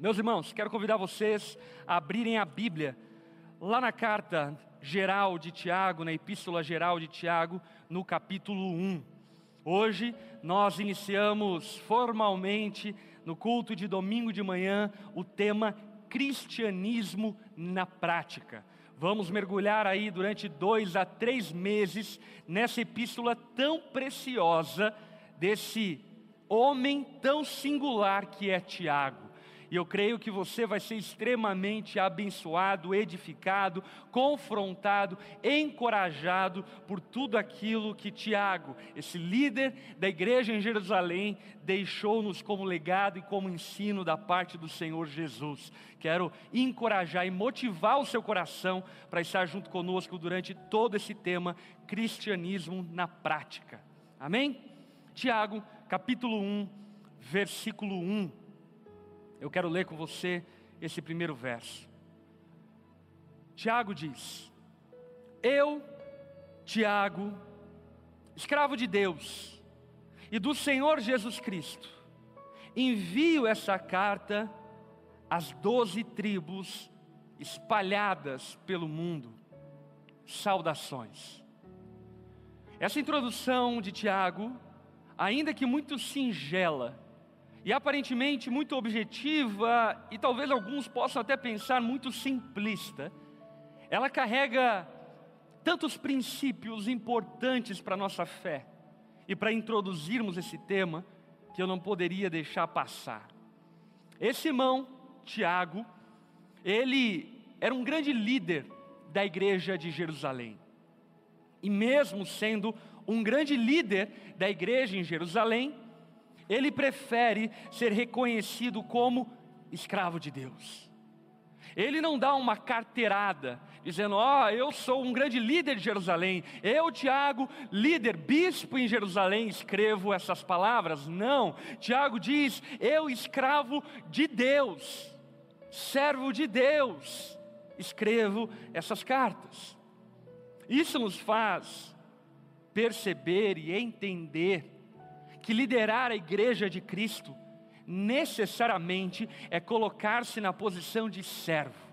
Meus irmãos, quero convidar vocês a abrirem a Bíblia lá na carta geral de Tiago, na epístola geral de Tiago, no capítulo 1. Hoje nós iniciamos formalmente no culto de domingo de manhã o tema cristianismo na prática. Vamos mergulhar aí durante dois a três meses nessa epístola tão preciosa desse homem tão singular que é Tiago. E eu creio que você vai ser extremamente abençoado, edificado, confrontado, encorajado por tudo aquilo que Tiago, esse líder da igreja em Jerusalém, deixou-nos como legado e como ensino da parte do Senhor Jesus. Quero encorajar e motivar o seu coração para estar junto conosco durante todo esse tema cristianismo na prática. Amém? Tiago, capítulo 1, versículo 1. Eu quero ler com você esse primeiro verso. Tiago diz: Eu, Tiago, escravo de Deus e do Senhor Jesus Cristo, envio essa carta às doze tribos espalhadas pelo mundo. Saudações. Essa introdução de Tiago, ainda que muito singela, e aparentemente muito objetiva, e talvez alguns possam até pensar muito simplista, ela carrega tantos princípios importantes para a nossa fé e para introduzirmos esse tema que eu não poderia deixar passar. Esse irmão, Tiago, ele era um grande líder da igreja de Jerusalém. E mesmo sendo um grande líder da igreja em Jerusalém, ele prefere ser reconhecido como escravo de Deus. Ele não dá uma carteirada, dizendo: Ó, oh, eu sou um grande líder de Jerusalém, eu, Tiago, líder, bispo em Jerusalém, escrevo essas palavras. Não, Tiago diz: Eu, escravo de Deus, servo de Deus, escrevo essas cartas. Isso nos faz perceber e entender que liderar a igreja de Cristo necessariamente é colocar-se na posição de servo,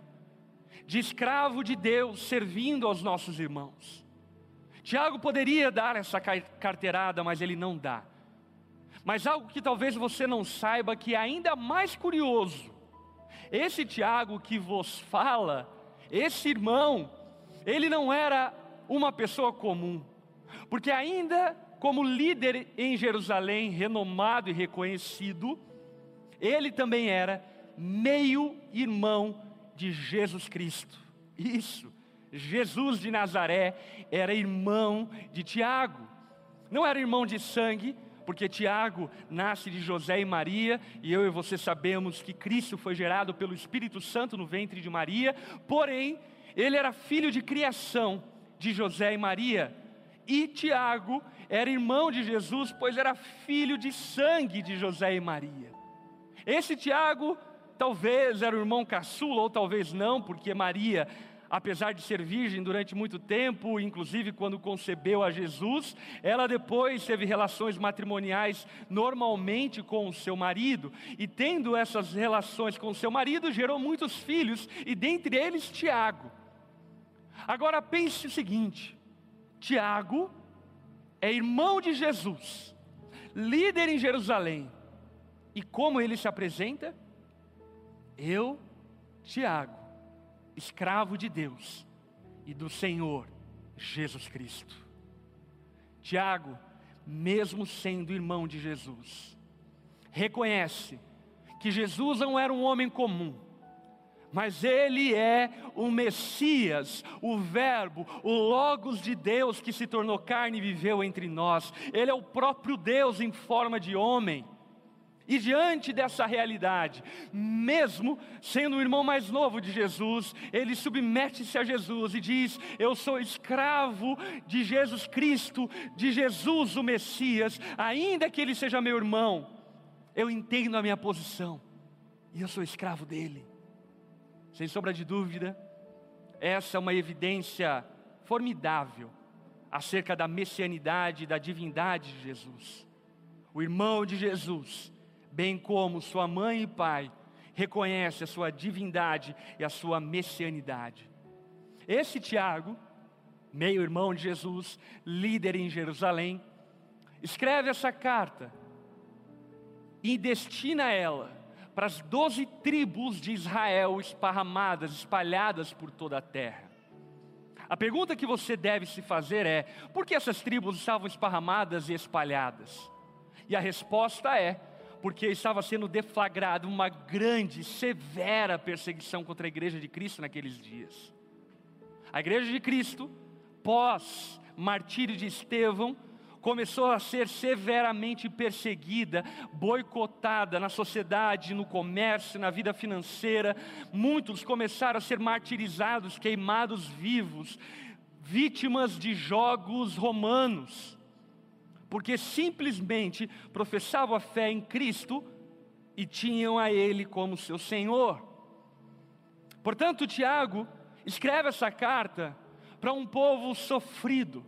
de escravo de Deus, servindo aos nossos irmãos. Tiago poderia dar essa carteirada, mas ele não dá. Mas algo que talvez você não saiba, que é ainda mais curioso, esse Tiago que vos fala, esse irmão, ele não era uma pessoa comum, porque ainda como líder em Jerusalém, renomado e reconhecido, ele também era meio irmão de Jesus Cristo. Isso, Jesus de Nazaré era irmão de Tiago. Não era irmão de sangue, porque Tiago nasce de José e Maria, e eu e você sabemos que Cristo foi gerado pelo Espírito Santo no ventre de Maria, porém, ele era filho de criação de José e Maria. E Tiago era irmão de Jesus, pois era filho de sangue de José e Maria. Esse Tiago talvez era o irmão caçula, ou talvez não, porque Maria, apesar de ser virgem durante muito tempo, inclusive quando concebeu a Jesus, ela depois teve relações matrimoniais normalmente com o seu marido, e tendo essas relações com o seu marido, gerou muitos filhos, e dentre eles Tiago. Agora pense o seguinte: Tiago é irmão de Jesus, líder em Jerusalém. E como ele se apresenta? Eu, Tiago, escravo de Deus e do Senhor Jesus Cristo. Tiago, mesmo sendo irmão de Jesus, reconhece que Jesus não era um homem comum, mas ele é o Messias, o Verbo, o Logos de Deus que se tornou carne e viveu entre nós. Ele é o próprio Deus em forma de homem. E diante dessa realidade, mesmo sendo o irmão mais novo de Jesus, ele submete-se a Jesus e diz: Eu sou escravo de Jesus Cristo, de Jesus o Messias, ainda que ele seja meu irmão, eu entendo a minha posição e eu sou escravo dele. Sem sombra de dúvida, essa é uma evidência formidável acerca da messianidade da divindade de Jesus. O irmão de Jesus, bem como sua mãe e pai, reconhece a sua divindade e a sua messianidade. Esse Tiago, meio irmão de Jesus, líder em Jerusalém, escreve essa carta e destina ela para as doze tribos de Israel esparramadas, espalhadas por toda a terra. A pergunta que você deve se fazer é: por que essas tribos estavam esparramadas e espalhadas? E a resposta é: porque estava sendo deflagrada uma grande, severa perseguição contra a igreja de Cristo naqueles dias. A igreja de Cristo, pós martírio de Estevão, começou a ser severamente perseguida, boicotada na sociedade, no comércio, na vida financeira. Muitos começaram a ser martirizados, queimados vivos, vítimas de jogos romanos porque simplesmente professavam a fé em Cristo e tinham a Ele como seu Senhor. Portanto, Tiago escreve essa carta para um povo sofrido,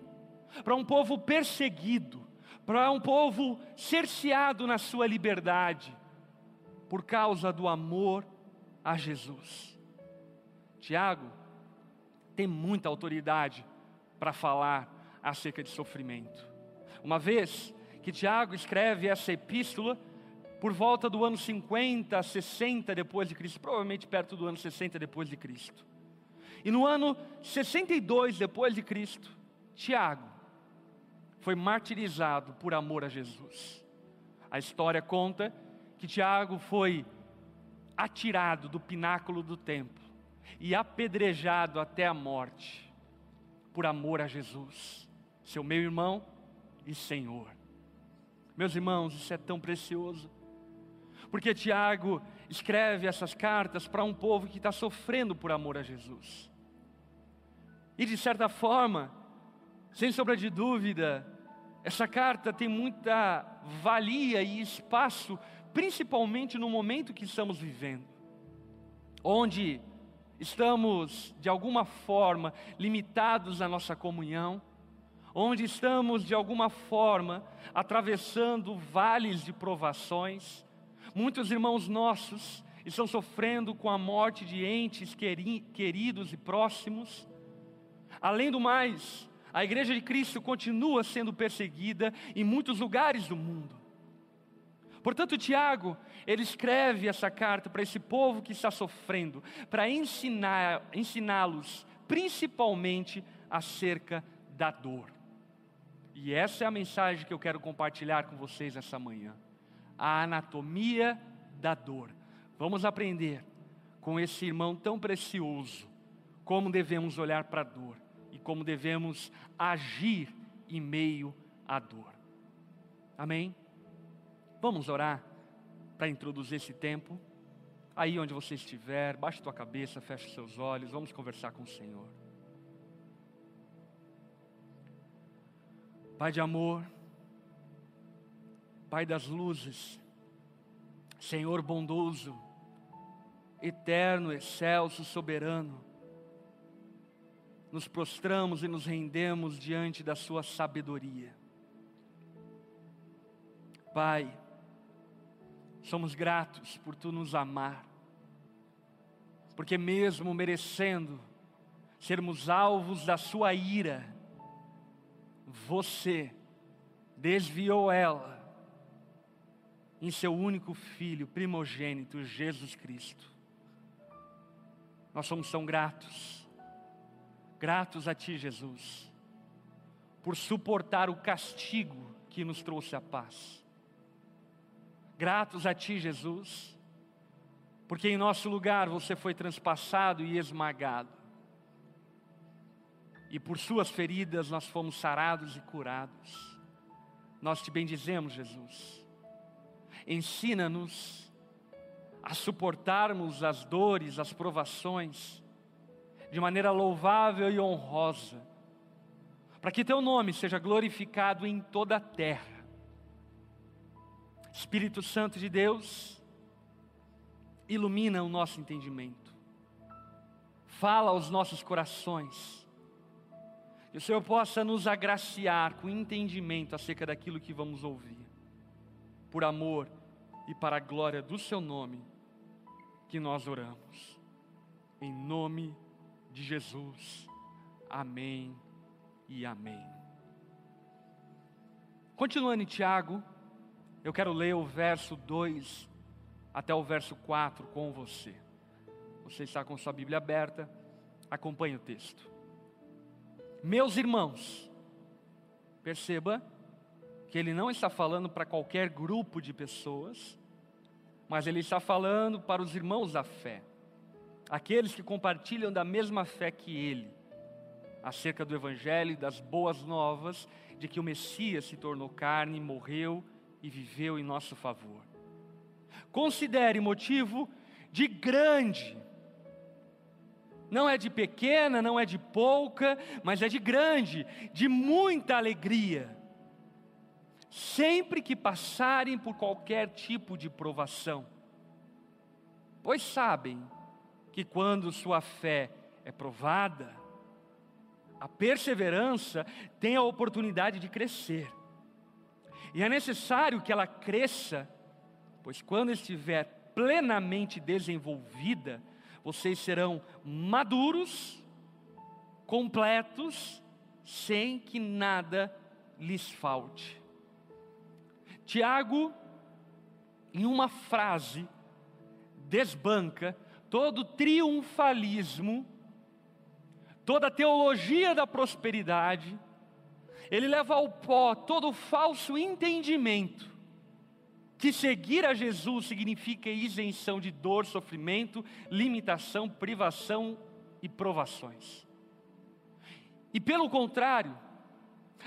para um povo perseguido, para um povo cerceado na sua liberdade, por causa do amor a Jesus. Tiago tem muita autoridade para falar acerca de sofrimento. Uma vez que Tiago escreve essa epístola, por volta do ano 50, 60 depois de Cristo, provavelmente perto do ano 60 depois de Cristo. E no ano 62 depois de Cristo, Tiago foi martirizado por amor a Jesus. A história conta que Tiago foi atirado do pináculo do templo e apedrejado até a morte por amor a Jesus. Seu meu irmão, e Senhor. Meus irmãos, isso é tão precioso, porque Tiago escreve essas cartas para um povo que está sofrendo por amor a Jesus. E de certa forma, sem sombra de dúvida, essa carta tem muita valia e espaço, principalmente no momento que estamos vivendo, onde estamos, de alguma forma, limitados na nossa comunhão, onde estamos de alguma forma atravessando vales de provações. Muitos irmãos nossos estão sofrendo com a morte de entes queridos e próximos. Além do mais, a Igreja de Cristo continua sendo perseguida em muitos lugares do mundo. Portanto, Tiago, ele escreve essa carta para esse povo que está sofrendo, para ensinar, ensiná-los principalmente acerca da dor. E essa é a mensagem que eu quero compartilhar com vocês essa manhã. A anatomia da dor. Vamos aprender com esse irmão tão precioso como devemos olhar para a dor como devemos agir em meio à dor. Amém? Vamos orar para introduzir esse tempo. Aí onde você estiver, baixe tua cabeça, feche seus olhos, vamos conversar com o Senhor. Pai de amor, Pai das luzes, Senhor bondoso, eterno, excelso, soberano, nos prostramos e nos rendemos diante da Sua sabedoria. Pai, somos gratos por Tu nos amar, porque mesmo merecendo sermos alvos da Sua ira, você desviou ela em seu único filho, primogênito, Jesus Cristo. Nós somos tão gratos, gratos a Ti, Jesus, por suportar o castigo que nos trouxe a paz. Gratos a Ti, Jesus, porque em nosso lugar você foi transpassado e esmagado e por suas feridas nós fomos sarados e curados. Nós te bendizemos, Jesus. Ensina-nos a suportarmos as dores, as provações, de maneira louvável e honrosa, para que teu nome seja glorificado em toda a terra. Espírito Santo de Deus, ilumina o nosso entendimento, fala aos nossos corações, que o Senhor possa nos agraciar com entendimento acerca daquilo que vamos ouvir, por amor e para a glória do Seu nome. que nós oramos. Em nome de Jesus. Amém e amém. Continuando em Tiago, eu quero ler o verso 2 até o verso 4 com você. Você está com sua Bíblia aberta, acompanhe o texto. Meus irmãos, perceba que ele não está falando para qualquer grupo de pessoas, mas ele está falando para os irmãos da fé, aqueles que compartilham da mesma fé que ele, acerca do Evangelho e das boas novas de que o Messias se tornou carne, morreu e viveu em nosso favor. Considere motivo de grande, não é de pequena, não é de pouca, mas é de grande, de muita alegria sempre que passarem por qualquer tipo de provação, pois sabem que quando sua fé é provada, a perseverança tem a oportunidade de crescer. E é necessário que ela cresça, pois quando estiver plenamente desenvolvida, vocês serão maduros, completos, sem que nada lhes falte. Tiago, em uma frase, desbanca todo triunfalismo, toda teologia da prosperidade, ele leva ao pó todo falso entendimento que seguir a Jesus significa isenção de dor, sofrimento, limitação, privação e provações. E pelo contrário,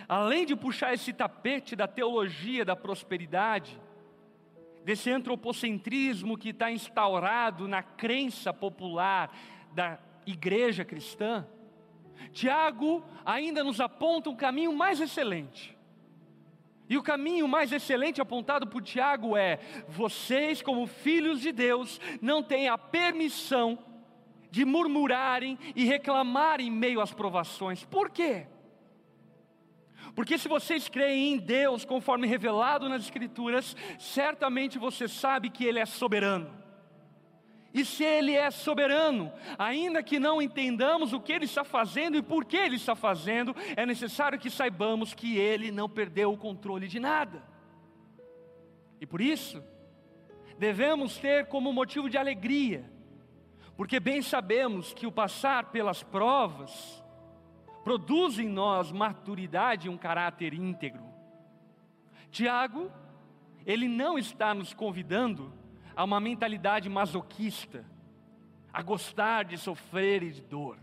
além de puxar esse tapete da teologia da prosperidade, desse antropocentrismo que está instaurado na crença popular da igreja cristã, Tiago ainda nos aponta um caminho mais excelente. E o caminho mais excelente apontado por Tiago é: vocês, como filhos de Deus, não têm a permissão de murmurarem e reclamarem em meio às provações. Por quê? Porque se vocês creem em Deus, conforme revelado nas Escrituras, certamente você sabe que Ele é soberano. E se Ele é soberano, ainda que não entendamos o que Ele está fazendo e por que Ele está fazendo, é necessário que saibamos que Ele não perdeu o controle de nada. E por isso, devemos ter como motivo de alegria, porque bem sabemos que o passar pelas provas, produz em nós maturidade e um caráter íntegro. Tiago, ele não está nos convidando a uma mentalidade masoquista, a gostar de sofrer e de dor.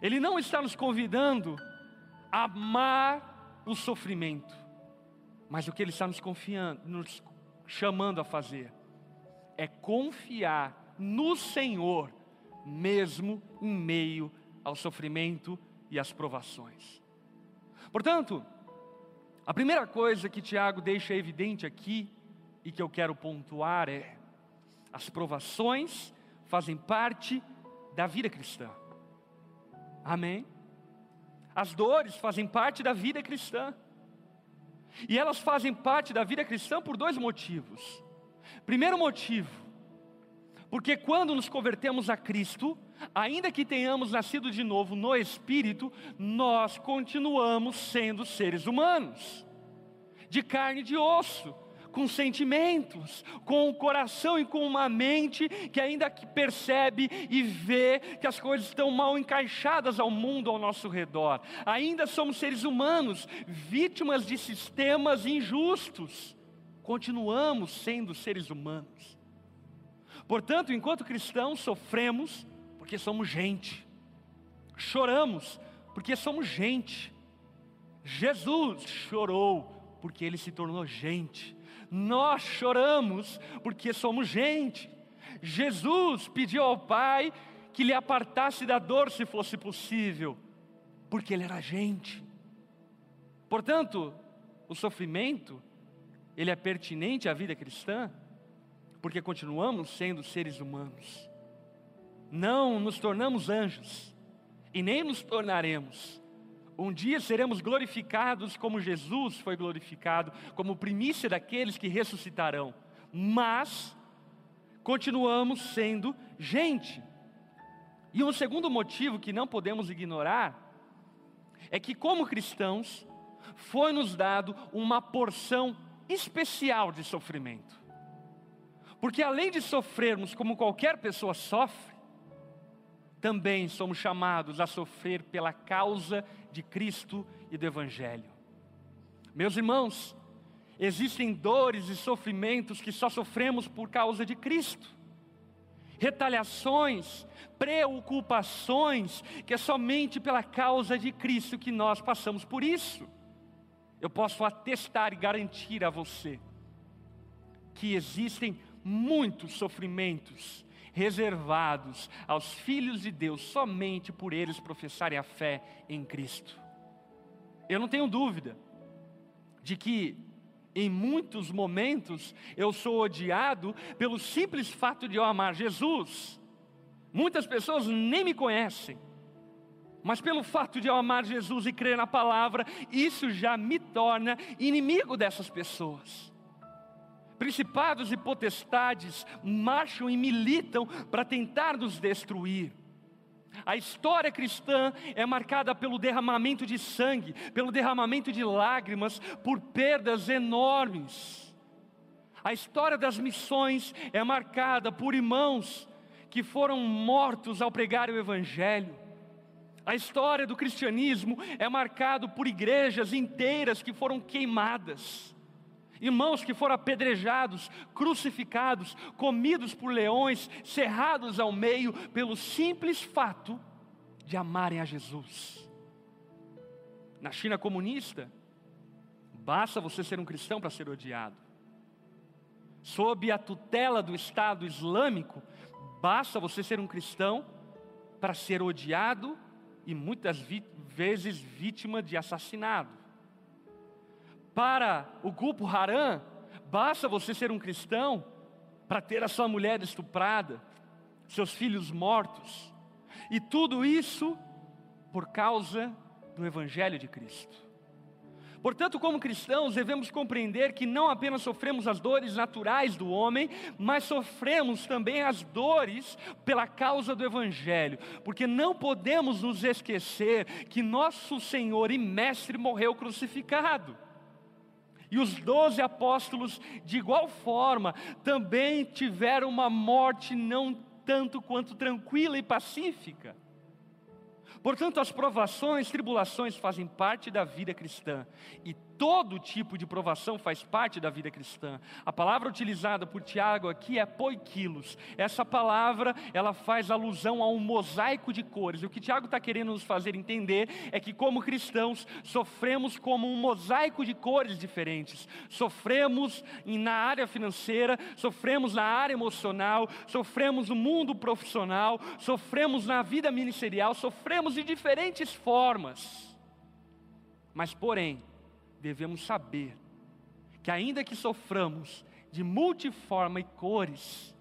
Ele não está nos convidando a amar o sofrimento, mas o que ele está nos confiando, nos chamando a fazer é confiar no Senhor, mesmo em meio ao sofrimento e às provações. Portanto, a primeira coisa que Tiago deixa evidente aqui e que eu quero pontuar é: as provações fazem parte da vida cristã. Amém? As dores fazem parte da vida cristã. E elas fazem parte da vida cristã por dois motivos. Primeiro motivo, porque quando nos convertemos a Cristo, ainda que tenhamos nascido de novo no Espírito, nós continuamos sendo seres humanos, de carne e de osso, com sentimentos, com o um coração e com uma mente que ainda que percebe e vê que as coisas estão mal encaixadas ao mundo ao nosso redor. Ainda somos seres humanos, vítimas de sistemas injustos. Continuamos sendo seres humanos. Portanto, enquanto cristãos, sofremos porque somos gente, choramos porque somos gente. Jesus chorou porque ele se tornou gente. Nós choramos porque somos gente. Jesus pediu ao Pai que lhe apartasse da dor se fosse possível, porque ele era gente. Portanto, o sofrimento, ele é pertinente à vida cristã? Porque continuamos sendo seres humanos. Não nos tornamos anjos e nem nos tornaremos. Um dia seremos glorificados como Jesus foi glorificado, como primícia daqueles que ressuscitarão. Mas, continuamos sendo gente. E um segundo motivo que não podemos ignorar é que, como cristãos, foi nos dado uma porção especial de sofrimento. Porque além de sofrermos como qualquer pessoa sofre, também somos chamados a sofrer pela causa de Cristo e do Evangelho. Meus irmãos, existem dores e sofrimentos que só sofremos por causa de Cristo, retaliações, preocupações, que é somente pela causa de Cristo que nós passamos por isso. Eu posso atestar e garantir a você que existem muitos sofrimentos reservados aos filhos de Deus somente por eles professarem a fé em Cristo. Eu não tenho dúvida de que em muitos momentos eu sou odiado pelo simples fato de eu amar Jesus. Muitas pessoas nem me conhecem, mas pelo fato de eu amar Jesus e crer na palavra, isso já me torna inimigo dessas pessoas. Principados e potestades marcham e militam para tentar nos destruir. A história cristã é marcada pelo derramamento de sangue, pelo derramamento de lágrimas, por perdas enormes. A história das missões é marcada por irmãos que foram mortos ao pregar o Evangelho. A história do cristianismo é marcado por igrejas inteiras que foram queimadas. Irmãos que foram apedrejados, crucificados, comidos por leões, cerrados ao meio pelo simples fato de amarem a Jesus. Na China comunista, basta você ser um cristão para ser odiado. Sob a tutela do Estado Islâmico, basta você ser um cristão para ser odiado e muitas vezes vítima de assassinato. Para o grupo Haran, basta você ser um cristão para ter a sua mulher estuprada, seus filhos mortos, e tudo isso por causa do Evangelho de Cristo. Portanto, como cristãos, devemos compreender que não apenas sofremos as dores naturais do homem, mas sofremos também as dores pela causa do Evangelho, porque não podemos nos esquecer que nosso Senhor e Mestre morreu crucificado. E os doze apóstolos, de igual forma, também tiveram uma morte não tanto quanto tranquila e pacífica. Portanto, as provações, tribulações fazem parte da vida cristã e todo tipo de provação faz parte da vida cristã. A palavra utilizada por Tiago aqui é poiquilos. Essa palavra, ela faz alusão a um mosaico de cores. O que Tiago está querendo nos fazer entender é que como cristãos sofremos como um mosaico de cores diferentes. Sofremos na área financeira, sofremos na área emocional, sofremos no mundo profissional, sofremos na vida ministerial, sofremos de diferentes formas. Mas porém, devemos saber que, ainda que soframos de multiforme cores,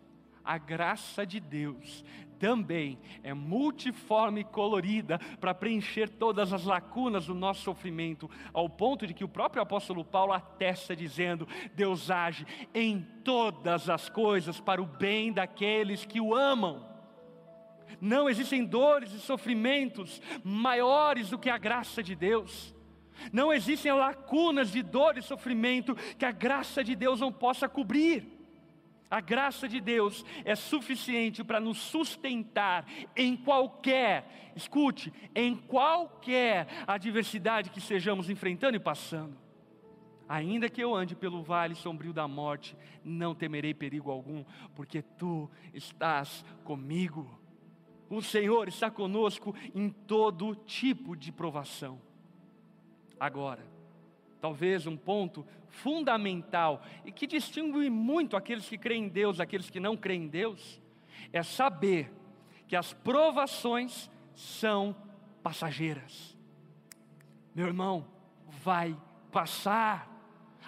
a graça de Deus também é multiforme e colorida para preencher todas as lacunas do nosso sofrimento, ao ponto de que o próprio apóstolo Paulo atesta dizendo: Deus age em todas as coisas para o bem daqueles que o amam. Não existem dores e sofrimentos maiores do que a graça de Deus. Não existem lacunas de dor e sofrimento que a graça de Deus não possa cobrir. A graça de Deus é suficiente para nos sustentar em qualquer, escute, em qualquer adversidade que estejamos enfrentando e passando. Ainda que eu ande pelo vale sombrio da morte, não temerei perigo algum, porque tu estás comigo. O Senhor está conosco em todo tipo de provação. Agora, talvez um ponto fundamental e que distingue muito aqueles que creem em Deus daqueles que não creem em Deus, é saber que as provações são passageiras. Meu irmão, vai passar.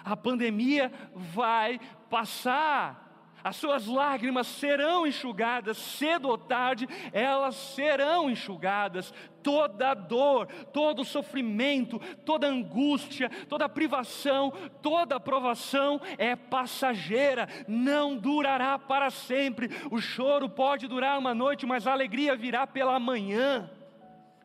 A pandemia vai passar. As suas lágrimas serão enxugadas, cedo ou tarde, elas serão enxugadas. Toda dor, todo sofrimento, toda angústia, toda privação, toda provação é passageira, não durará para sempre. O choro pode durar uma noite, mas a alegria virá pela manhã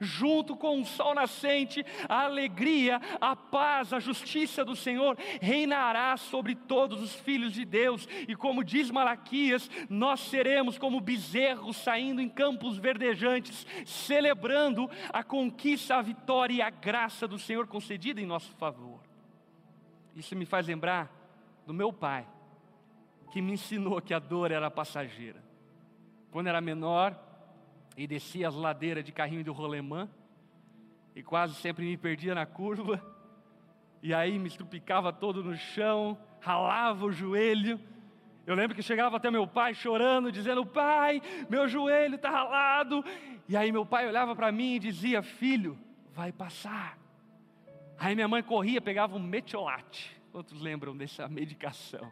junto com o sol nascente, a alegria, a paz, a justiça do Senhor reinará sobre todos os filhos de Deus, e como diz Malaquias, nós seremos como bezerros saindo em campos verdejantes, celebrando a conquista, a vitória e a graça do Senhor concedida em nosso favor. Isso me faz lembrar do meu pai, que me ensinou que a dor era passageira. Quando era menor, e descia as ladeiras de carrinho do rolemã e quase sempre me perdia na curva e aí me estupicava todo no chão, ralava o joelho. Eu lembro que chegava até meu pai chorando, dizendo: Pai, meu joelho está ralado. E aí meu pai olhava para mim e dizia: Filho, vai passar. Aí minha mãe corria, pegava um metiolate. Outros lembram dessa medicação?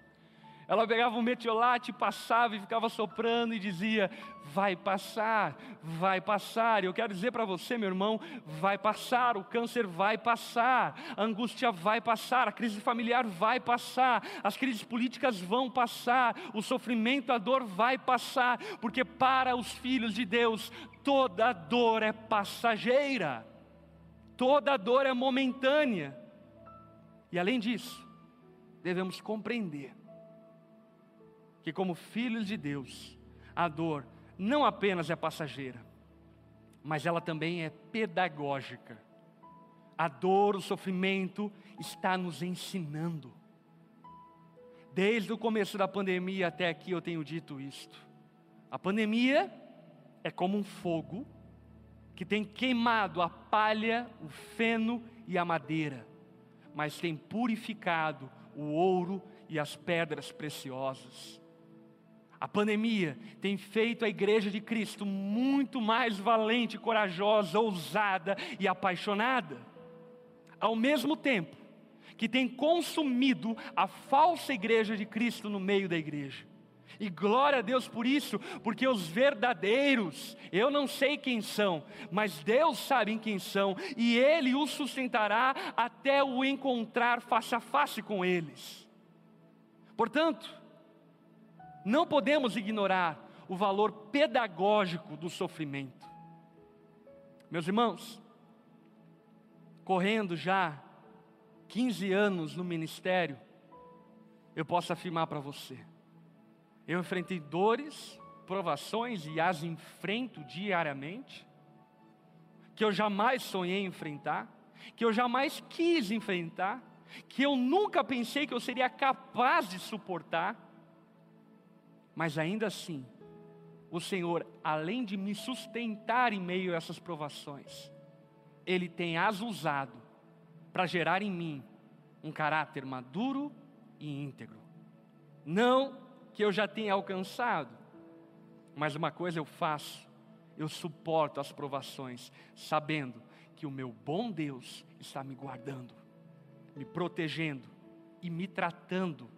Ela pegava um metiolate, passava e ficava soprando e dizia: Vai passar, vai passar. E eu quero dizer para você, meu irmão: vai passar, o câncer vai passar, a angústia vai passar, a crise familiar vai passar, as crises políticas vão passar, o sofrimento, a dor vai passar, porque para os filhos de Deus toda dor é passageira, toda dor é momentânea. E além disso, devemos compreender que, como filhos de Deus, a dor não apenas é passageira, mas ela também é pedagógica. A dor, o sofrimento está nos ensinando. Desde o começo da pandemia até aqui eu tenho dito isto. A pandemia é como um fogo que tem queimado a palha, o feno e a madeira, mas tem purificado o ouro e as pedras preciosas. A pandemia tem feito a igreja de Cristo muito mais valente, corajosa, ousada e apaixonada. Ao mesmo tempo que tem consumido a falsa igreja de Cristo no meio da igreja. E glória a Deus por isso, porque os verdadeiros, eu não sei quem são, mas Deus sabe quem são, e Ele os sustentará até o encontrar face a face com eles. Portanto, não podemos ignorar o valor pedagógico do sofrimento. Meus irmãos, correndo já 15 anos no ministério, eu posso afirmar para você, eu enfrentei dores, provações e as enfrento diariamente, que eu jamais sonhei enfrentar, que eu jamais quis enfrentar, que eu nunca pensei que eu seria capaz de suportar mas ainda assim, o Senhor, além de me sustentar em meio a essas provações, Ele tem as usado para gerar em mim um caráter maduro e íntegro. Não que eu já tenha alcançado, mas uma coisa eu faço, eu suporto as provações, sabendo que o meu bom Deus está me guardando, me protegendo e me tratando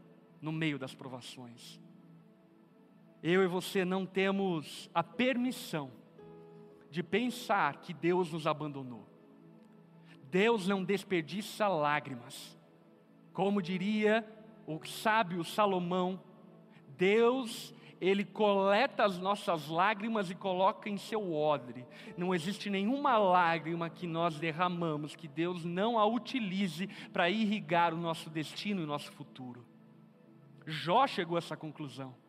no meio das provações eu e você não temos a permissão de pensar que Deus nos abandonou. Deus não desperdiça lágrimas. Como diria o sábio Salomão, Deus, ele coleta as nossas lágrimas e coloca em seu odre. Não existe nenhuma lágrima que nós derramamos que Deus não a utilize para irrigar o nosso destino e o nosso futuro. Jó chegou a essa conclusão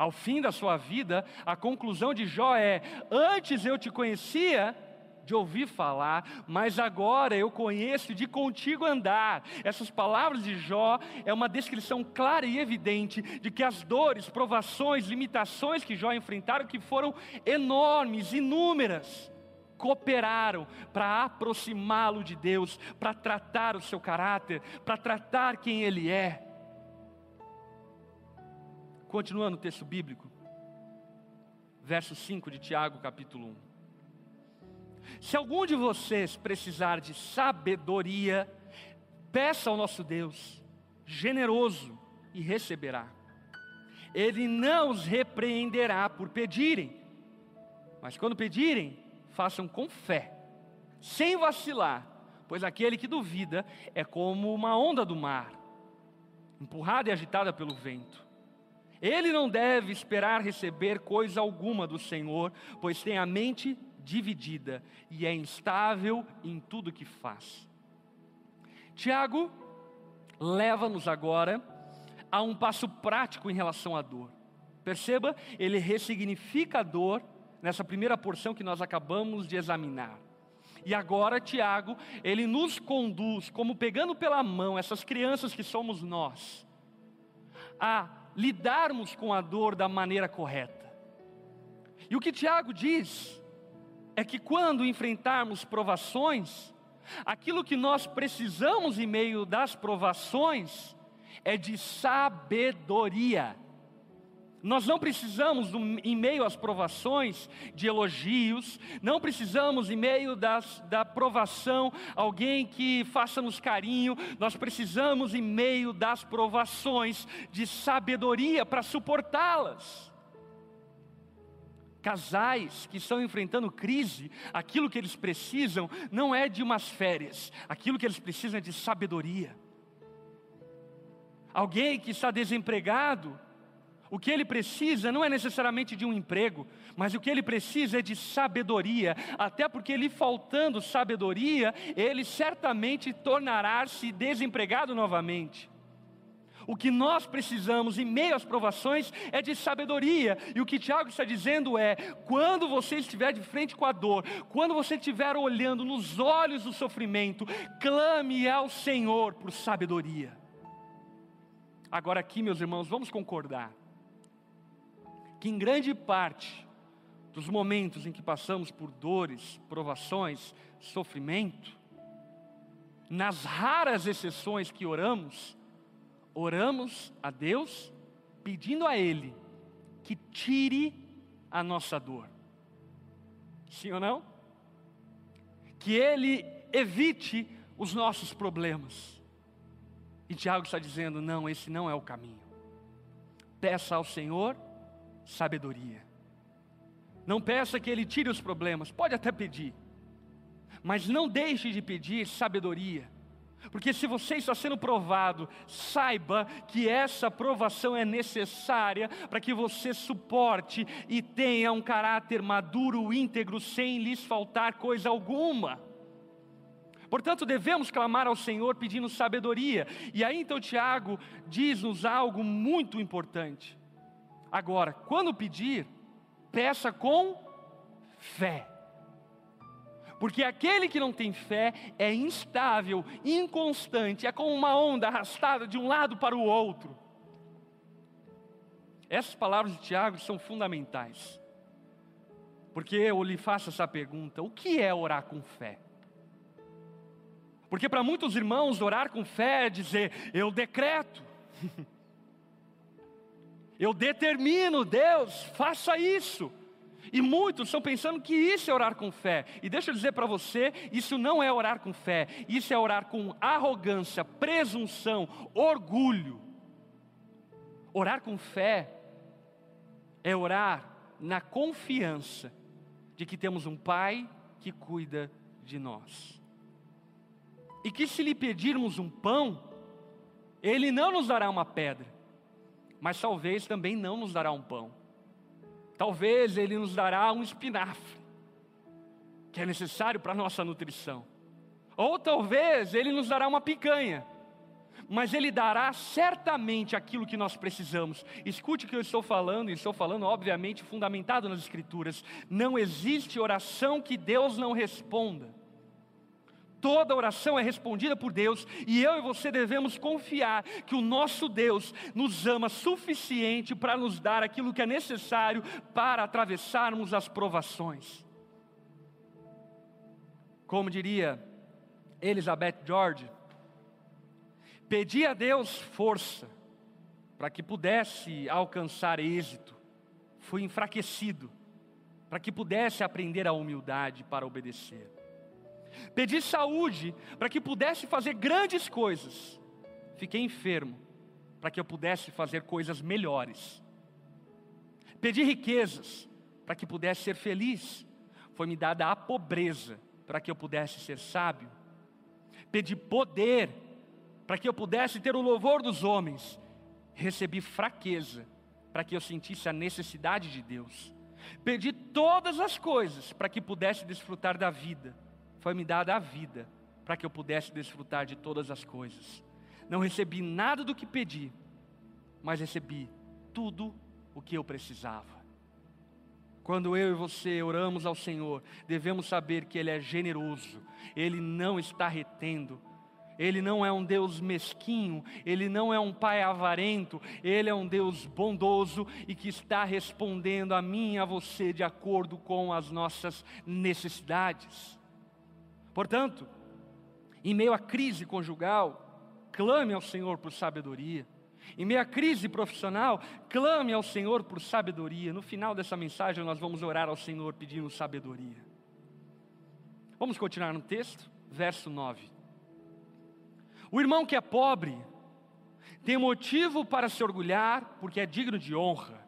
ao fim da sua vida, a conclusão de Jó é: antes eu te conhecia de ouvir falar, mas agora eu conheço de contigo andar. Essas palavras de Jó é uma descrição clara e evidente de que as dores, provações, limitações que Jó enfrentaram, que foram enormes, inúmeras, cooperaram para aproximá-lo de Deus, para tratar o seu caráter, para tratar quem ele é. Continuando o texto bíblico, verso 5 de Tiago, capítulo 1. Se algum de vocês precisar de sabedoria, peça ao nosso Deus, generoso, e receberá. Ele não os repreenderá por pedirem, mas quando pedirem, façam com fé, sem vacilar, pois aquele que duvida é como uma onda do mar, empurrada e agitada pelo vento. Ele não deve esperar receber coisa alguma do Senhor, pois tem a mente dividida e é instável em tudo que faz. Tiago leva-nos agora a um passo prático em relação à dor. Perceba, ele ressignifica a dor nessa primeira porção que nós acabamos de examinar. E agora, Tiago, ele nos conduz, como pegando pela mão essas crianças que somos nós, a lidarmos com a dor da maneira correta. E o que Tiago diz é que quando enfrentarmos provações, aquilo que nós precisamos em meio das provações é de sabedoria. Nós não precisamos, em meio às provações, de elogios, não precisamos, em meio das, da provação, alguém que faça-nos carinho, nós precisamos, em meio das provações, de sabedoria para suportá-las. Casais que estão enfrentando crise, aquilo que eles precisam não é de umas férias, aquilo que eles precisam é de sabedoria. Alguém que está desempregado, o que ele precisa não é necessariamente de um emprego, mas o que ele precisa é de sabedoria, até porque lhe faltando sabedoria, ele certamente tornará-se desempregado novamente. O que nós precisamos em meio às provações é de sabedoria, e o que Tiago está dizendo é: quando você estiver de frente com a dor, quando você estiver olhando nos olhos do sofrimento, clame ao Senhor por sabedoria. Agora, aqui, meus irmãos, vamos concordar que em grande parte dos momentos em que passamos por dores, provações, sofrimento, nas raras exceções que oramos, oramos a Deus pedindo a Ele que tire a nossa dor. Sim ou não? Que Ele evite os nossos problemas. E Tiago está dizendo: não, esse não é o caminho. Peça ao Senhor sabedoria. Não peça que Ele tire os problemas, pode até pedir, mas não deixe de pedir sabedoria. Porque se você está sendo provado, saiba que essa provação é necessária para que você suporte e tenha um caráter maduro, íntegro, sem lhes faltar coisa alguma. Portanto, devemos clamar ao Senhor pedindo sabedoria. E aí então Tiago diz-nos algo muito importante. Agora, quando pedir, peça com fé. Porque aquele que não tem fé é instável, inconstante, é como uma onda arrastada de um lado para o outro. Essas palavras de Tiago são fundamentais. Porque eu lhe faço essa pergunta: o que é orar com fé? Porque para muitos irmãos, orar com fé é dizer, eu decreto. Eu determino, Deus, faça isso. E muitos estão pensando que isso é orar com fé. E deixa eu dizer para você: isso não é orar com fé, isso é orar com arrogância, presunção, orgulho. Orar com fé é orar na confiança de que temos um Pai que cuida de nós. E que se lhe pedirmos um pão, Ele não nos dará uma pedra mas talvez também não nos dará um pão. Talvez Ele nos dará um espinafre, que é necessário para a nossa nutrição. Ou talvez Ele nos dará uma picanha, mas Ele dará certamente aquilo que nós precisamos. Escute o que eu estou falando, e estou falando, obviamente, fundamentado nas Escrituras. Não existe oração que Deus não responda. Toda oração é respondida por Deus e eu e você devemos confiar que o nosso Deus nos ama suficiente para nos dar aquilo que é necessário para atravessarmos as provações. Como diria Elizabeth George, pedi a Deus força para que pudesse alcançar êxito. Fui enfraquecido para que pudesse aprender a humildade para obedecer. Pedi saúde para que pudesse fazer grandes coisas. Fiquei enfermo para que eu pudesse fazer coisas melhores. Pedi riquezas para que pudesse ser feliz. Foi-me dada a pobreza para que eu pudesse ser sábio. Pedi poder para que eu pudesse ter o louvor dos homens. Recebi fraqueza para que eu sentisse a necessidade de Deus. Pedi todas as coisas para que pudesse desfrutar da vida. Foi-me dada a vida para que eu pudesse desfrutar de todas as coisas. Não recebi nada do que pedi, mas recebi tudo o que eu precisava. Quando eu e você oramos ao Senhor, devemos saber que Ele é generoso, Ele não está retendo, ele não é um Deus mesquinho, Ele não é um Pai avarento, Ele é um Deus bondoso e que está respondendo a mim e a você de acordo com as nossas necessidades. Portanto, em meio à crise conjugal, clame ao Senhor por sabedoria. Em meio à crise profissional, clame ao Senhor por sabedoria. No final dessa mensagem, nós vamos orar ao Senhor pedindo sabedoria. Vamos continuar no texto, verso 9. O irmão que é pobre tem motivo para se orgulhar porque é digno de honra.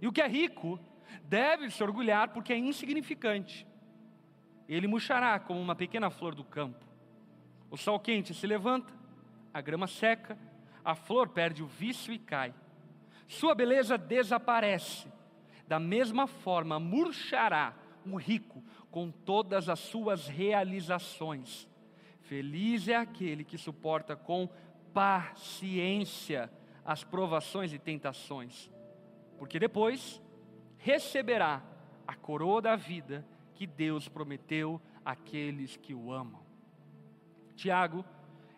E o que é rico deve se orgulhar porque é insignificante. Ele murchará como uma pequena flor do campo. O sol quente se levanta, a grama seca, a flor perde o vício e cai. Sua beleza desaparece. Da mesma forma, murchará o rico com todas as suas realizações. Feliz é aquele que suporta com paciência as provações e tentações, porque depois receberá a coroa da vida que Deus prometeu àqueles que o amam. Tiago,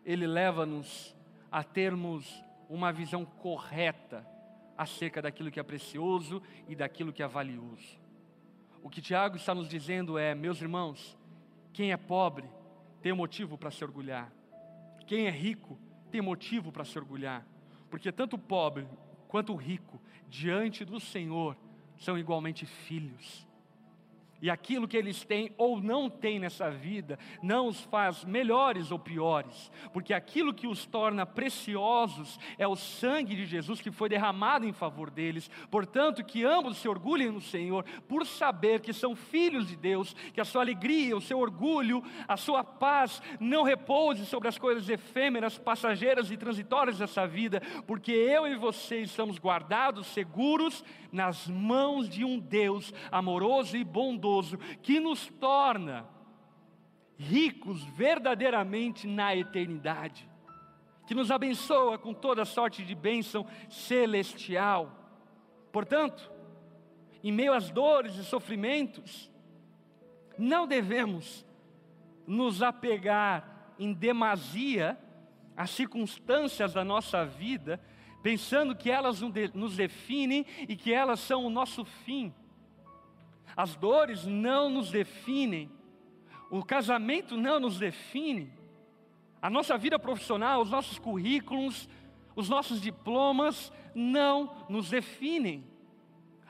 ele leva-nos a termos uma visão correta acerca daquilo que é precioso e daquilo que é valioso. O que Tiago está nos dizendo é, meus irmãos, quem é pobre tem motivo para se orgulhar. Quem é rico tem motivo para se orgulhar, porque tanto o pobre quanto o rico, diante do Senhor, são igualmente filhos. E aquilo que eles têm ou não têm nessa vida não os faz melhores ou piores, porque aquilo que os torna preciosos é o sangue de Jesus que foi derramado em favor deles. Portanto, que ambos se orgulhem no Senhor por saber que são filhos de Deus, que a sua alegria, o seu orgulho, a sua paz não repouse sobre as coisas efêmeras, passageiras e transitórias dessa vida, porque eu e você estamos guardados, seguros nas mãos de um Deus amoroso e bondoso que nos torna ricos verdadeiramente na eternidade, que nos abençoa com toda sorte de bênção celestial. Portanto, em meio às dores e sofrimentos, não devemos nos apegar em demasia às circunstâncias da nossa vida pensando que elas nos definem e que elas são o nosso fim. As dores não nos definem, o casamento não nos define, a nossa vida profissional, os nossos currículos, os nossos diplomas não nos definem.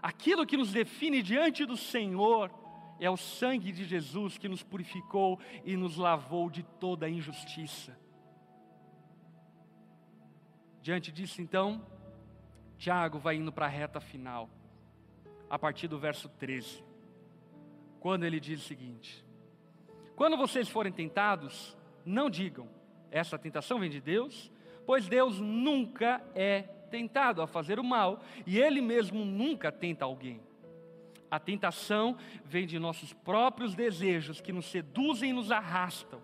Aquilo que nos define diante do Senhor é o sangue de Jesus que nos purificou e nos lavou de toda a injustiça. Diante disso, então, Tiago vai indo para a reta final, a partir do verso 13, quando ele diz o seguinte: Quando vocês forem tentados, não digam, essa tentação vem de Deus, pois Deus nunca é tentado a fazer o mal, e Ele mesmo nunca tenta alguém. A tentação vem de nossos próprios desejos que nos seduzem e nos arrastam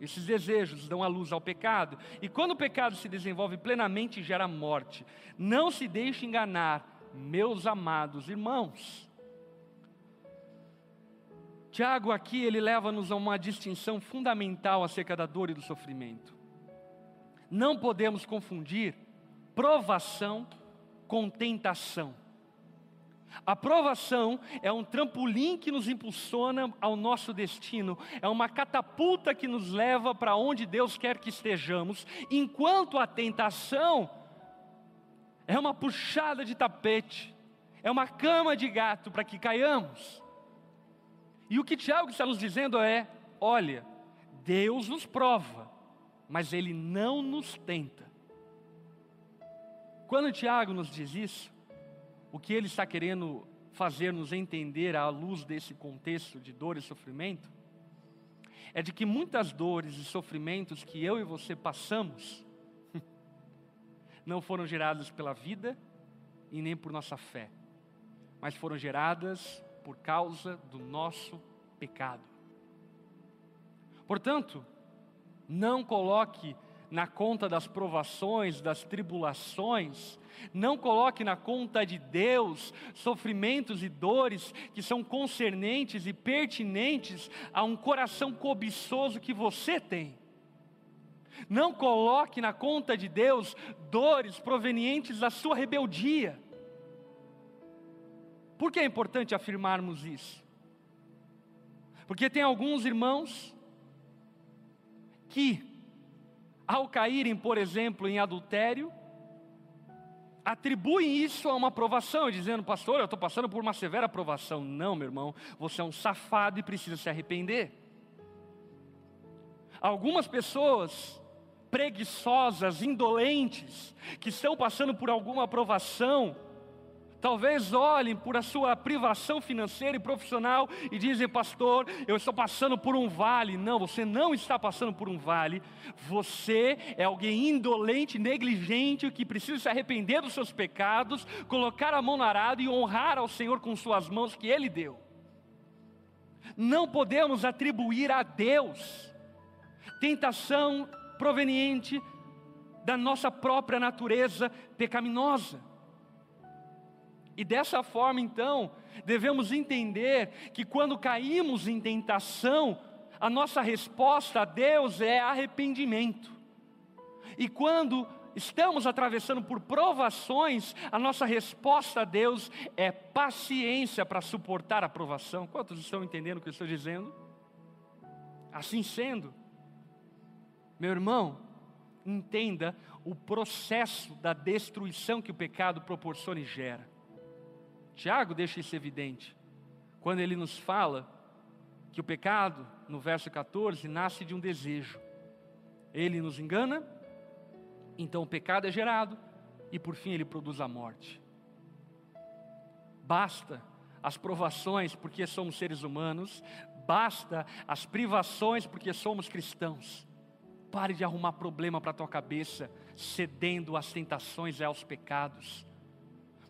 esses desejos dão a luz ao pecado, e quando o pecado se desenvolve plenamente, gera morte. Não se deixe enganar, meus amados irmãos. Tiago aqui ele leva-nos a uma distinção fundamental acerca da dor e do sofrimento. Não podemos confundir provação com tentação. A provação é um trampolim que nos impulsiona ao nosso destino, é uma catapulta que nos leva para onde Deus quer que estejamos, enquanto a tentação é uma puxada de tapete, é uma cama de gato para que caiamos. E o que Tiago está nos dizendo é: olha, Deus nos prova, mas Ele não nos tenta. Quando Tiago nos diz isso, o que ele está querendo fazer-nos entender à luz desse contexto de dor e sofrimento? É de que muitas dores e sofrimentos que eu e você passamos não foram geradas pela vida e nem por nossa fé, mas foram geradas por causa do nosso pecado. Portanto, não coloque na conta das provações, das tribulações, não coloque na conta de Deus sofrimentos e dores que são concernentes e pertinentes a um coração cobiçoso que você tem. Não coloque na conta de Deus dores provenientes da sua rebeldia. Por que é importante afirmarmos isso? Porque tem alguns irmãos que, ao caírem, por exemplo, em adultério, atribuem isso a uma aprovação, dizendo, pastor, eu estou passando por uma severa aprovação. Não, meu irmão, você é um safado e precisa se arrepender. Algumas pessoas preguiçosas, indolentes, que estão passando por alguma aprovação, Talvez olhem por a sua privação financeira e profissional e dizem, pastor, eu estou passando por um vale. Não, você não está passando por um vale. Você é alguém indolente, negligente, que precisa se arrepender dos seus pecados, colocar a mão no arado e honrar ao Senhor com suas mãos que Ele deu. Não podemos atribuir a Deus tentação proveniente da nossa própria natureza pecaminosa. E dessa forma, então, devemos entender que quando caímos em tentação, a nossa resposta a Deus é arrependimento. E quando estamos atravessando por provações, a nossa resposta a Deus é paciência para suportar a provação. Quantos estão entendendo o que eu estou dizendo? Assim sendo, meu irmão, entenda o processo da destruição que o pecado proporciona e gera. Tiago deixa isso evidente, quando ele nos fala que o pecado, no verso 14, nasce de um desejo. Ele nos engana, então o pecado é gerado e por fim ele produz a morte. Basta as provações porque somos seres humanos, basta as privações porque somos cristãos. Pare de arrumar problema para a tua cabeça, cedendo às tentações e aos pecados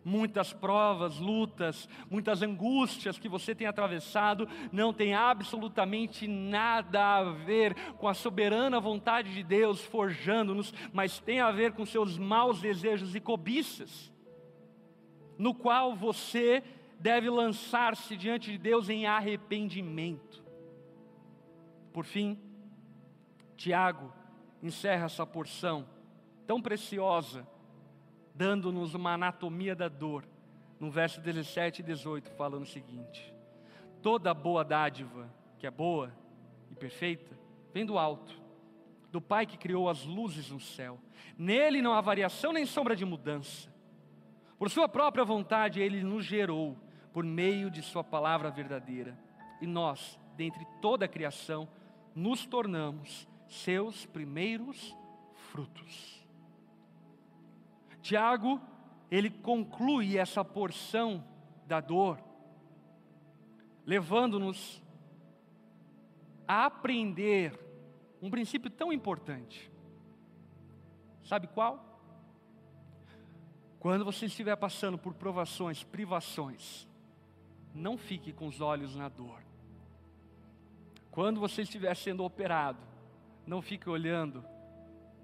muitas provas, lutas, muitas angústias que você tem atravessado, não tem absolutamente nada a ver com a soberana vontade de Deus forjando-nos, mas tem a ver com seus maus desejos e cobiças, no qual você deve lançar-se diante de Deus em arrependimento. Por fim, Tiago encerra essa porção tão preciosa dando-nos uma anatomia da dor, no verso 17 e 18, falando o seguinte: Toda boa dádiva, que é boa e perfeita, vem do alto, do Pai que criou as luzes no céu. Nele não há variação nem sombra de mudança. Por Sua própria vontade, Ele nos gerou, por meio de Sua palavra verdadeira. E nós, dentre toda a criação, nos tornamos seus primeiros frutos. Tiago, ele conclui essa porção da dor, levando-nos a aprender um princípio tão importante. Sabe qual? Quando você estiver passando por provações, privações, não fique com os olhos na dor. Quando você estiver sendo operado, não fique olhando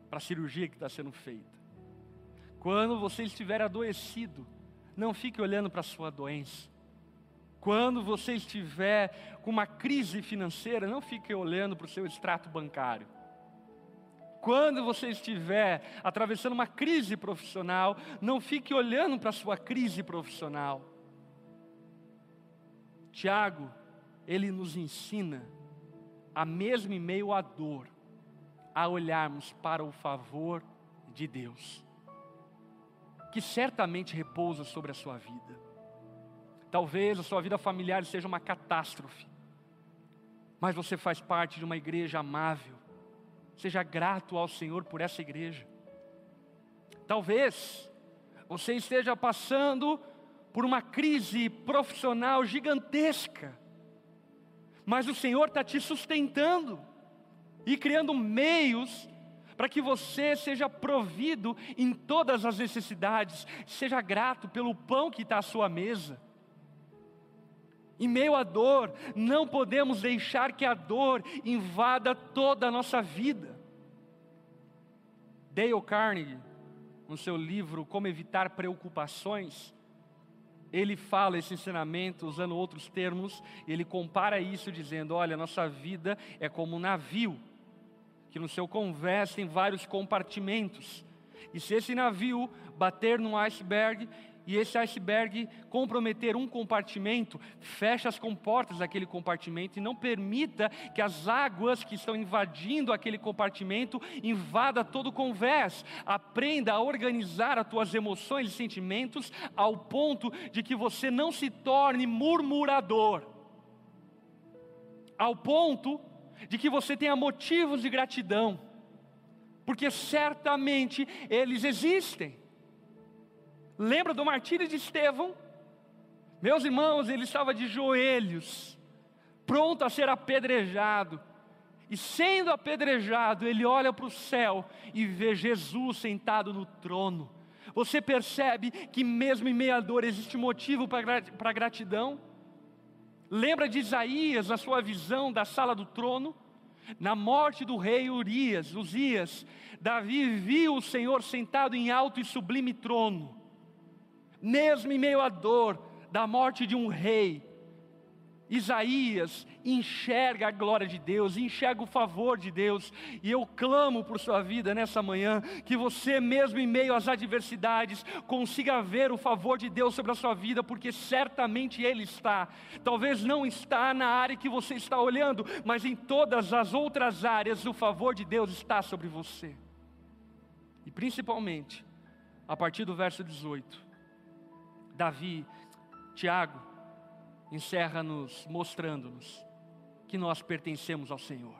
para a cirurgia que está sendo feita. Quando você estiver adoecido, não fique olhando para a sua doença. Quando você estiver com uma crise financeira, não fique olhando para o seu extrato bancário. Quando você estiver atravessando uma crise profissional, não fique olhando para a sua crise profissional. Tiago, ele nos ensina, a mesmo em meio à dor, a olharmos para o favor de Deus que certamente repousa sobre a sua vida. Talvez a sua vida familiar seja uma catástrofe, mas você faz parte de uma igreja amável. Seja grato ao Senhor por essa igreja. Talvez você esteja passando por uma crise profissional gigantesca, mas o Senhor está te sustentando e criando meios para que você seja provido em todas as necessidades, seja grato pelo pão que está à sua mesa. Em meio à dor, não podemos deixar que a dor invada toda a nossa vida. Dale Carnegie, no seu livro Como Evitar Preocupações, ele fala esse ensinamento usando outros termos, ele compara isso dizendo: olha, nossa vida é como um navio, que no seu convés tem vários compartimentos, e se esse navio bater num iceberg, e esse iceberg comprometer um compartimento, feche as comportas daquele compartimento e não permita que as águas que estão invadindo aquele compartimento invada todo o convés. Aprenda a organizar as tuas emoções e sentimentos ao ponto de que você não se torne murmurador. Ao ponto de que você tenha motivos de gratidão, porque certamente eles existem. Lembra do martírio de Estevão? Meus irmãos, ele estava de joelhos, pronto a ser apedrejado. E sendo apedrejado, ele olha para o céu e vê Jesus sentado no trono. Você percebe que, mesmo em meia dor, existe motivo para gratidão? Lembra de Isaías, na sua visão da sala do trono? Na morte do rei Urias, Uzias, Davi viu o Senhor sentado em alto e sublime trono mesmo em meio à dor da morte de um rei, Isaías enxerga a glória de Deus, enxerga o favor de Deus, e eu clamo por sua vida nessa manhã, que você, mesmo em meio às adversidades, consiga ver o favor de Deus sobre a sua vida, porque certamente Ele está. Talvez não está na área que você está olhando, mas em todas as outras áreas o favor de Deus está sobre você, e principalmente a partir do verso 18 Davi, Tiago, encerra-nos mostrando-nos que nós pertencemos ao Senhor.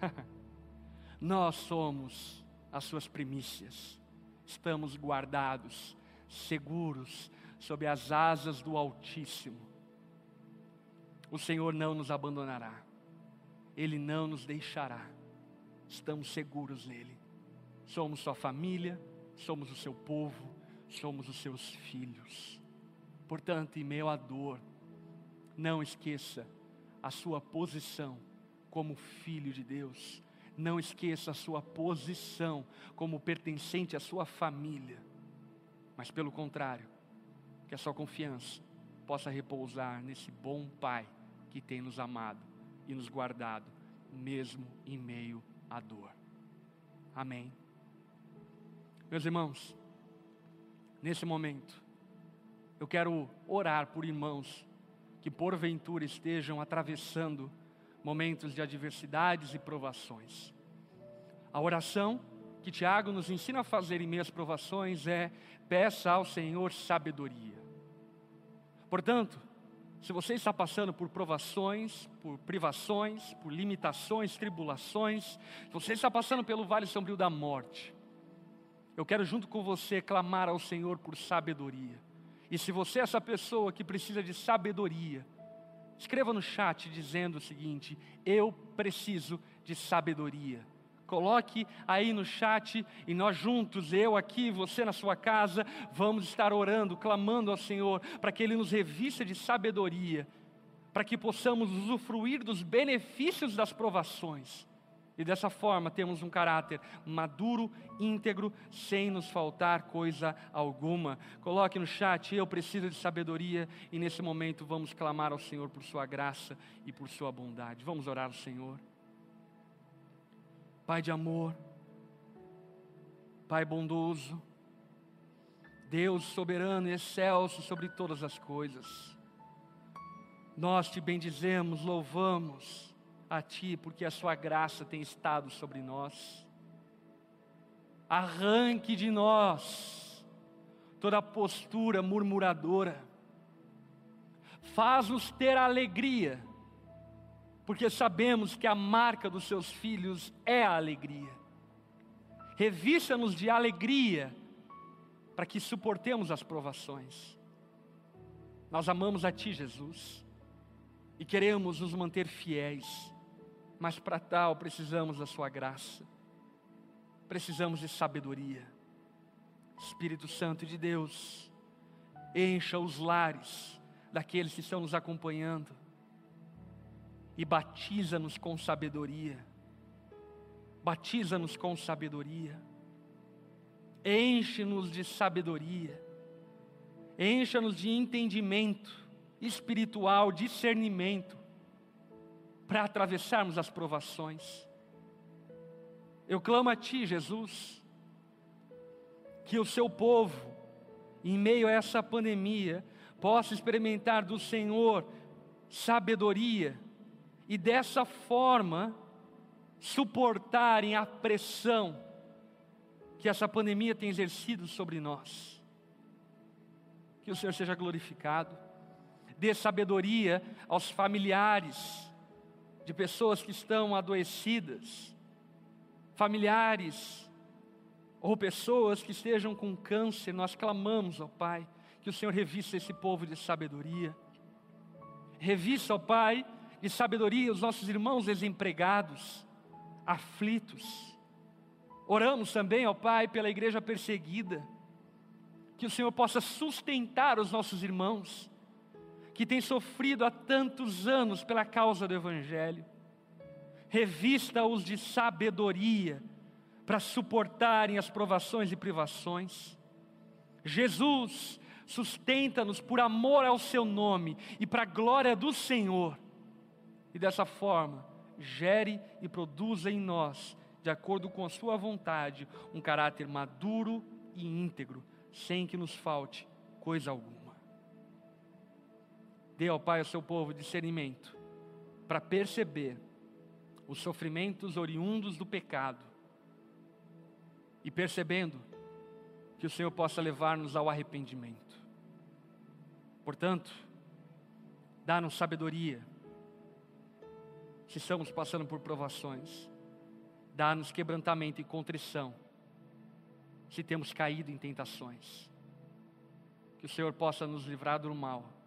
nós somos as suas primícias, estamos guardados, seguros, sob as asas do Altíssimo. O Senhor não nos abandonará, Ele não nos deixará, estamos seguros nele. Somos sua família, somos o seu povo, somos os seus filhos. Portanto, em meio à dor, não esqueça a sua posição como filho de Deus. Não esqueça a sua posição como pertencente à sua família. Mas pelo contrário, que a sua confiança possa repousar nesse bom Pai que tem nos amado e nos guardado, mesmo em meio à dor. Amém. Meus irmãos, nesse momento, eu quero orar por irmãos que porventura estejam atravessando momentos de adversidades e provações. A oração que Tiago nos ensina a fazer em meio às provações é: peça ao Senhor sabedoria. Portanto, se você está passando por provações, por privações, por limitações, tribulações, se você está passando pelo vale sombrio da morte, eu quero junto com você clamar ao Senhor por sabedoria. E se você é essa pessoa que precisa de sabedoria, escreva no chat dizendo o seguinte: Eu preciso de sabedoria. Coloque aí no chat e nós juntos, eu aqui, você na sua casa, vamos estar orando, clamando ao Senhor para que Ele nos revista de sabedoria, para que possamos usufruir dos benefícios das provações e dessa forma temos um caráter maduro, íntegro, sem nos faltar coisa alguma. Coloque no chat, eu preciso de sabedoria, e nesse momento vamos clamar ao Senhor por Sua graça e por Sua bondade. Vamos orar ao Senhor. Pai de amor, Pai bondoso, Deus soberano e excelso sobre todas as coisas. Nós te bendizemos, louvamos, a Ti, porque a Sua graça tem estado sobre nós. Arranque de nós toda postura murmuradora, faz-nos ter alegria, porque sabemos que a marca dos Seus filhos é a alegria. Revista-nos de alegria, para que suportemos as provações. Nós amamos a Ti, Jesus, e queremos nos manter fiéis, mas para tal precisamos da Sua graça, precisamos de sabedoria. Espírito Santo de Deus, encha os lares daqueles que estão nos acompanhando e batiza-nos com sabedoria. Batiza-nos com sabedoria. Enche-nos de sabedoria. Encha-nos de entendimento espiritual, discernimento, para atravessarmos as provações. Eu clamo a Ti, Jesus, que o Seu povo, em meio a essa pandemia, possa experimentar do Senhor sabedoria e dessa forma suportarem a pressão que essa pandemia tem exercido sobre nós. Que o Senhor seja glorificado, dê sabedoria aos familiares de pessoas que estão adoecidas, familiares ou pessoas que estejam com câncer, nós clamamos ao Pai que o Senhor revista esse povo de sabedoria. Revista, ó Pai, de sabedoria os nossos irmãos desempregados, aflitos. Oramos também, ó Pai, pela igreja perseguida, que o Senhor possa sustentar os nossos irmãos, que têm sofrido há tantos anos pela causa do Evangelho. Revista-os de sabedoria para suportarem as provações e privações. Jesus, sustenta-nos por amor ao Seu nome e para a glória do Senhor e dessa forma gere e produza em nós, de acordo com a Sua vontade, um caráter maduro e íntegro, sem que nos falte coisa alguma. Dê ao Pai ao seu povo discernimento para perceber os sofrimentos oriundos do pecado e percebendo que o Senhor possa levar-nos ao arrependimento. Portanto, dá-nos sabedoria se estamos passando por provações. Dá-nos quebrantamento e contrição, se temos caído em tentações. Que o Senhor possa nos livrar do mal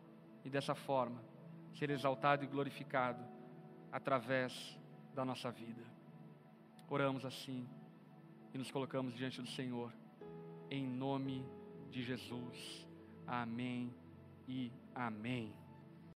e dessa forma ser exaltado e glorificado através da nossa vida. Oramos assim e nos colocamos diante do Senhor, em nome de Jesus. Amém e amém.